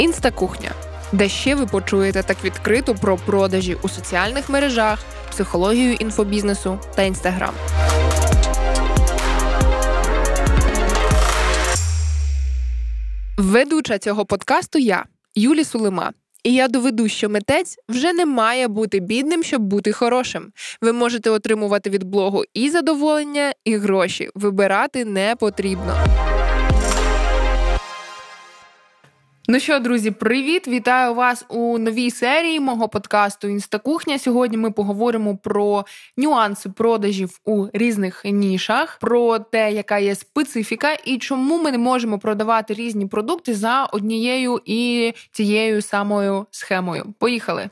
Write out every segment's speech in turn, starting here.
Інстакухня, де ще ви почуєте так відкрито про продажі у соціальних мережах, психологію інфобізнесу та інстаграм. Ведуча цього подкасту я, Юлі Сулима. І я доведу, що митець вже не має бути бідним, щоб бути хорошим. Ви можете отримувати від блогу і задоволення, і гроші. Вибирати не потрібно. Ну що, друзі, привіт! Вітаю вас у новій серії мого подкасту Інстакухня. Сьогодні ми поговоримо про нюанси продажів у різних нішах, про те, яка є специфіка, і чому ми не можемо продавати різні продукти за однією і цією самою схемою. Поїхали!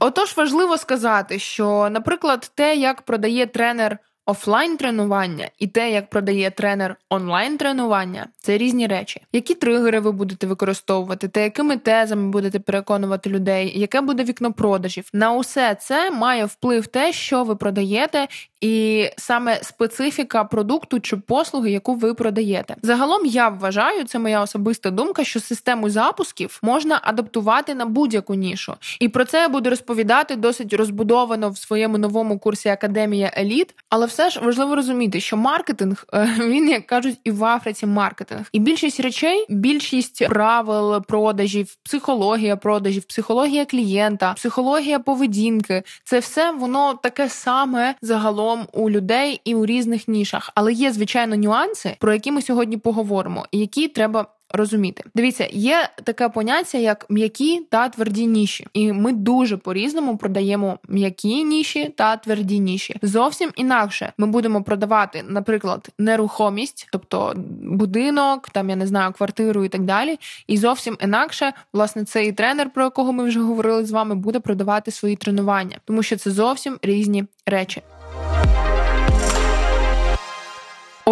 Отож, важливо сказати, що, наприклад, те, як продає тренер офлайн тренування і те, як продає тренер онлайн тренування, це різні речі. Які тригери ви будете використовувати, та якими тезами будете переконувати людей, яке буде вікно продажів? На усе це має вплив те, що ви продаєте, і саме специфіка продукту чи послуги, яку ви продаєте. Загалом я вважаю, це моя особиста думка, що систему запусків можна адаптувати на будь-яку нішу. І про це я буду розповідати досить розбудовано в своєму новому курсі Академія Еліт. Але все ж важливо розуміти, що маркетинг е, він як кажуть і в Африці маркетинг. І більшість речей, більшість правил продажів, психологія продажів, психологія клієнта, психологія поведінки це все воно таке саме загалом загалом у людей і у різних нішах. Але є звичайно нюанси, про які ми сьогодні поговоримо, і які треба. Розуміти, дивіться, є таке поняття, як м'які та тверді ніші, і ми дуже по-різному продаємо м'які ніші та тверді ніші. Зовсім інакше ми будемо продавати, наприклад, нерухомість, тобто будинок, там я не знаю, квартиру і так далі. І зовсім інакше, власне, цей тренер, про якого ми вже говорили з вами, буде продавати свої тренування, тому що це зовсім різні речі.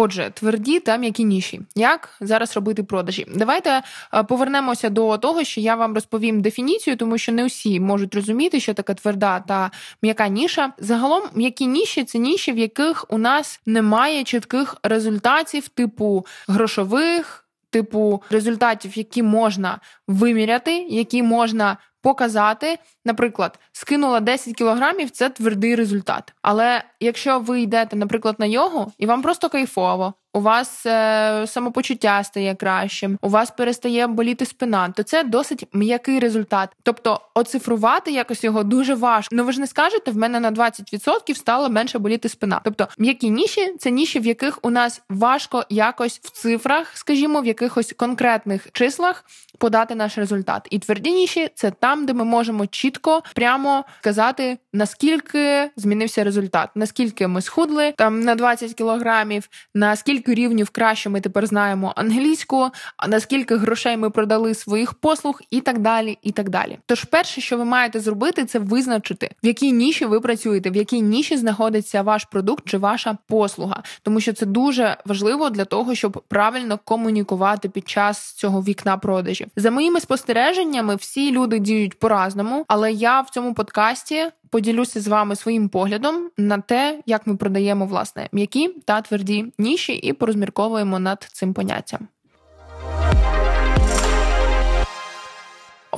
Отже, тверді та м'які ніші. Як зараз робити продажі? Давайте е, повернемося до того, що я вам розповім дефініцію, тому що не всі можуть розуміти, що таке тверда та м'яка ніша. Загалом, м'які ніші це ніші, в яких у нас немає чітких результатів, типу грошових. Типу результатів, які можна виміряти, які можна показати, наприклад, скинула 10 кілограмів, це твердий результат. Але якщо ви йдете, наприклад, на йогу, і вам просто кайфово, у вас е, самопочуття стає кращим, у вас перестає боліти спина, то це досить м'який результат. Тобто оцифрувати якось його дуже важко. Ну ви ж не скажете, в мене на 20% стало менше боліти спина. Тобто м'які ніші це ніші, в яких у нас важко якось в цифрах, скажімо, в якихось конкретних числах подати наш результат. І тверді ніші це там, де ми можемо чітко прямо сказати, наскільки змінився результат, наскільки ми схудли там на 20 кілограмів, наскільки скільки рівнів краще ми тепер знаємо англійську, наскільки грошей ми продали своїх послуг, і так далі. і так далі. Тож, перше, що ви маєте зробити, це визначити, в якій ніші ви працюєте, в якій ніші знаходиться ваш продукт чи ваша послуга, тому що це дуже важливо для того, щоб правильно комунікувати під час цього вікна продажів. За моїми спостереженнями, всі люди діють по-разному, але я в цьому подкасті поділюся з вами своїм поглядом на те, як ми продаємо власне м'які та тверді ніші, і порозмірковуємо над цим поняттям.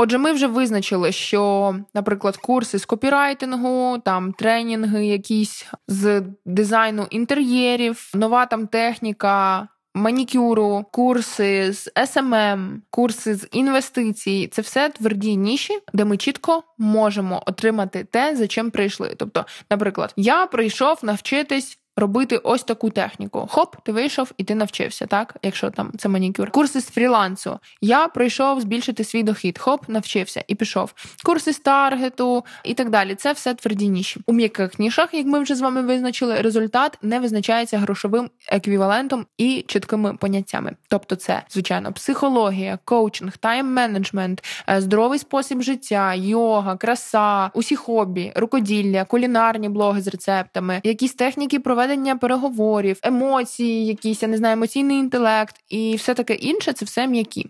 Отже, ми вже визначили, що, наприклад, курси з копірайтингу, там тренінги, якісь з дизайну інтер'єрів, нова там техніка, манікюру, курси з SMM, курси з інвестицій це все тверді ніші, де ми чітко можемо отримати те, за чим прийшли. Тобто, наприклад, я прийшов навчитись робити ось таку техніку. Хоп, ти вийшов і ти навчився, так? Якщо там це манікюр. Курси з фрілансу. Я прийшов збільшити свій дохід. Хоп, навчився і пішов. Курси з таргету і так далі. Це все тверді ніші. У м'яких нішах, як ми вже з вами визначили, результат не визначається грошовим еквівалентом і чіткими поняттями. Тобто, це звичайно психологія, коучинг, тайм-менеджмент, е, здоровий спосіб життя, йога, краса, усі хобі, рукоділля, кулінарні блоги з рецептами, якісь техніки проведення ведення переговорів, емоції, якісь я не знаю, емоційний інтелект і все таке інше це все м'які.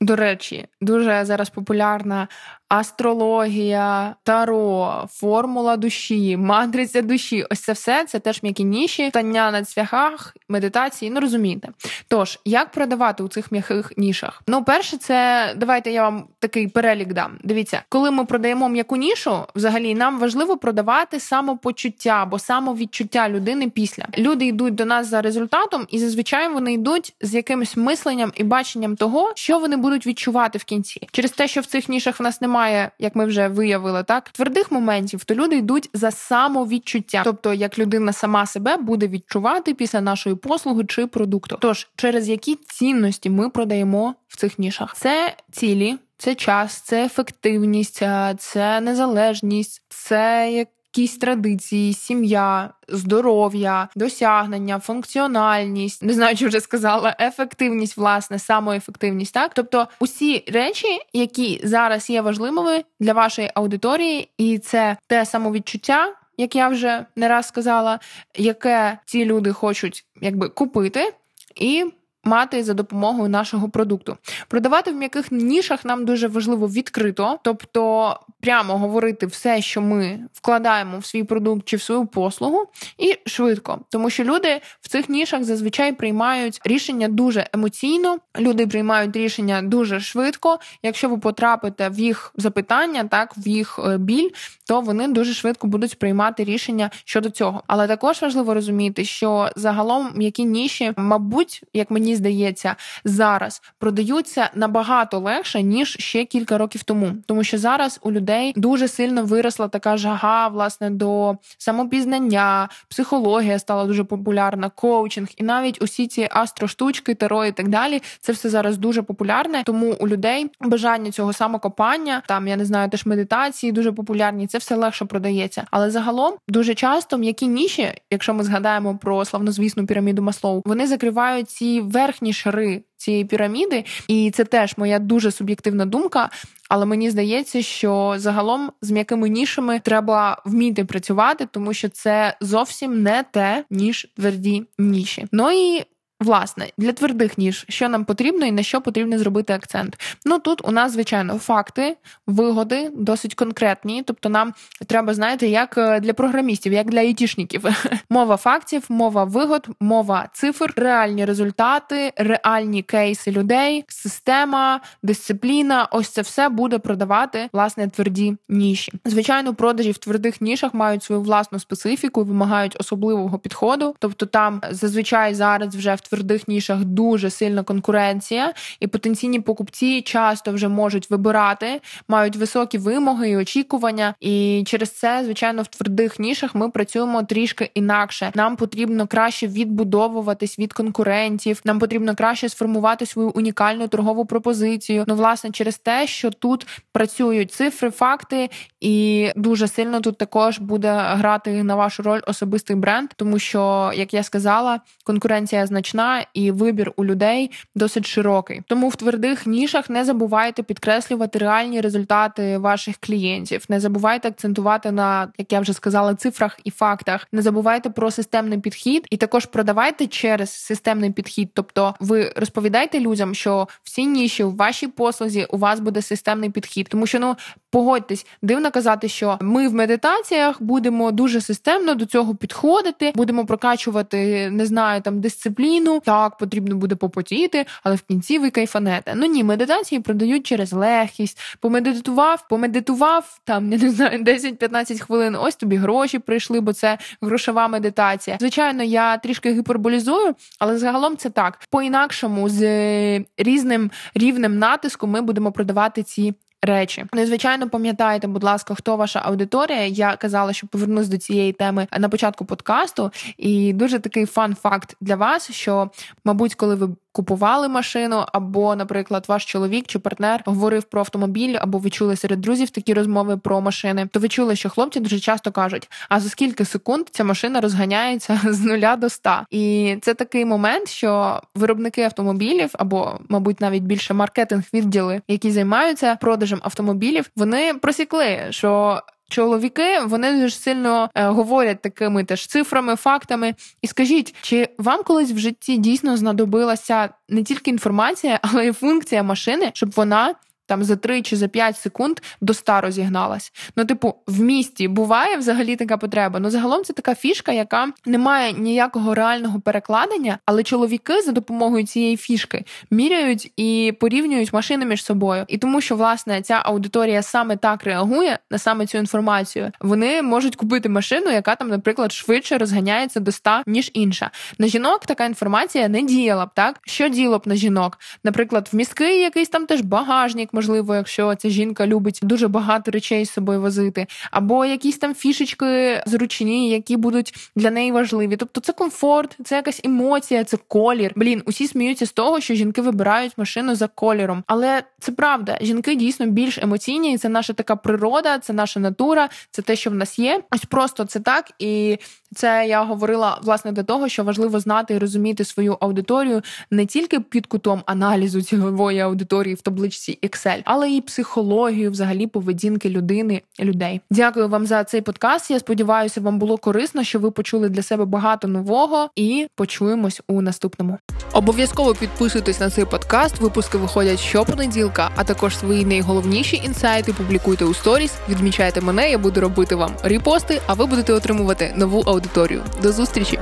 До речі, дуже зараз популярна астрологія, таро, формула душі, матриця душі ось це все це теж м'які ніші, тання на цвяхах, медитації. Ну розумієте. Тож, як продавати у цих м'яких нішах? Ну, перше, це давайте я вам такий перелік дам. Дивіться, коли ми продаємо м'яку нішу, взагалі нам важливо продавати самопочуття або самовідчуття людини після. Люди йдуть до нас за результатом, і зазвичай вони йдуть з якимось мисленням і баченням того, що вони будуть відчувати в кінці. Через те, що в цих нішах в нас немає, як ми вже виявили, так твердих моментів, то люди йдуть за самовідчуття, тобто як людина сама себе буде відчувати після нашої послуги чи продукту. Тож через які цінності ми продаємо в цих нішах, це цілі. Це час, це ефективність, це незалежність, це якісь традиції, сім'я, здоров'я, досягнення, функціональність, не знаю, чи вже сказала, ефективність, власне, самоефективність. Так, тобто усі речі, які зараз є важливими для вашої аудиторії, і це те самовідчуття. Як я вже не раз сказала, яке ці люди хочуть якби купити, і мати за допомогою нашого продукту. Продавати в м'яких нішах нам дуже важливо відкрито, тобто прямо говорити все, що ми вкладаємо в свій продукт чи в свою послугу, і швидко, тому що люди в цих нішах зазвичай приймають рішення дуже емоційно. Люди приймають рішення дуже швидко. Якщо ви потрапите в їх запитання, так в їх е, біль, то вони дуже швидко будуть приймати рішення щодо цього. Але також важливо розуміти, що загалом м'які ніші, мабуть, як мені здається, зараз продаються набагато легше ніж ще кілька років тому, тому що зараз у людей дуже сильно виросла така жага, власне, до самопізнання, психологія стала дуже популярна, коучинг, і навіть усі ці астроштучки, таро і так далі. Це все зараз дуже популярне. Тому у людей бажання цього самокопання, там я не знаю, теж медитації дуже популярні. Це все легше продається. Але загалом дуже часто м'які ніші, якщо ми згадаємо про славнозвісну піраміду Маслоу, вони закривають ці верх верхні шари цієї піраміди, і це теж моя дуже суб'єктивна думка. Але мені здається, що загалом з м'якими нішами треба вміти працювати, тому що це зовсім не те, ніж тверді ніші. Ну і Власне, для твердих ніж, що нам потрібно і на що потрібно зробити акцент. Ну тут у нас, звичайно, факти, вигоди досить конкретні. Тобто, нам треба, знаєте, як е, для програмістів, як для айтішників. Мова фактів, мова вигод, мова цифр, реальні результати, реальні кейси людей, система, дисципліна. Ось це все буде продавати власне тверді ніші. Звичайно, продажі в твердих нішах мають свою власну специфіку, вимагають особливого підходу. Тобто, там зазвичай зараз вже в твердих нішах дуже сильна конкуренція, і потенційні покупці часто вже можуть вибирати, мають високі вимоги і очікування. І через це, звичайно, в твердих нішах ми працюємо трішки інакше. Нам потрібно краще відбудовуватись від конкурентів. Нам потрібно краще сформувати свою унікальну торгову пропозицію. Ну, власне, через те, що тут працюють цифри, факти, і дуже сильно тут також буде грати на вашу роль особистий бренд, тому що, як я сказала, конкуренція значна зручна і вибір у людей досить широкий. Тому в твердих нішах не забувайте підкреслювати реальні результати ваших клієнтів. Не забувайте акцентувати на, як я вже сказала, цифрах і фактах. Не забувайте про системний підхід, і також продавайте через системний підхід. Тобто, ви розповідаєте людям, що всі ніші в вашій послузі у вас буде системний підхід, тому що ну погодьтесь, дивно казати, що ми в медитаціях будемо дуже системно до цього підходити, будемо прокачувати, не знаю, там дисципліну годину. Так, потрібно буде попотіти, але в кінці ви кайфанете. Ну ні, медитації продають через легкість. Помедитував, помедитував там, не знаю, 10-15 хвилин. Ось тобі гроші прийшли, бо це грошова медитація. Звичайно, я трішки гіперболізую, але загалом це так. По-інакшому, з різним рівнем натиску ми будемо продавати ці речі. Незвичайно пам'ятаєте, пам'ятайте, будь ласка, хто ваша аудиторія. Я казала, що повернусь до цієї теми на початку подкасту, і дуже такий фан-факт для вас, що, мабуть, коли ви купували машину, або, наприклад, ваш чоловік чи партнер говорив про автомобіль, або ви чули серед друзів такі розмови про машини, то ви чули, що хлопці дуже часто кажуть: а за скільки секунд ця машина розганяється з нуля до ста? І це такий момент, що виробники автомобілів, або, мабуть, навіть більше маркетинг відділи, які займаються продажем автомобілів, вони просікли, що. Чоловіки вони дуже сильно е, говорять такими теж цифрами, фактами. І скажіть, чи вам колись в житті дійсно знадобилася не тільки інформація, але й функція машини, щоб вона там за 3 чи за 5 секунд до 100 розігналась. Ну, типу, в місті буває взагалі така потреба. Ну, загалом це така фішка, яка не має ніякого реального перекладення, але чоловіки за допомогою цієї фішки міряють і порівнюють машини між собою. І тому, що власне ця аудиторія саме так реагує на саме цю інформацію, вони можуть купити машину, яка там, наприклад, швидше розганяється до 100, ніж інша. На жінок така інформація не діяла б так. Що діло б на жінок? Наприклад, в міський якийсь там теж багажник, можливо, якщо ця жінка любить дуже багато речей з собою возити, або якісь там фішечки зручні, які будуть для неї важливі. Тобто це комфорт, це якась емоція, це колір. Блін, усі сміються з того, що жінки вибирають машину за кольором. Але це правда, жінки дійсно більш емоційні, і це наша така природа, це наша натура, це те, що в нас є. Ось просто це так. І це я говорила власне для того, що важливо знати і розуміти свою аудиторію не тільки під кутом аналізу цілової аудиторії в табличці Excel, але і психологію, взагалі поведінки людини людей. Дякую вам за цей подкаст. Я сподіваюся, вам було корисно, що ви почули для себе багато нового, і почуємось у наступному. Обов'язково підписуйтесь на цей подкаст. Випуски виходять щопонеділка, а також свої найголовніші інсайти публікуйте у сторіс. Відмічайте мене, я буду робити вам репости, а ви будете отримувати нову аудиторію. До зустрічі!